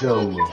Dumb.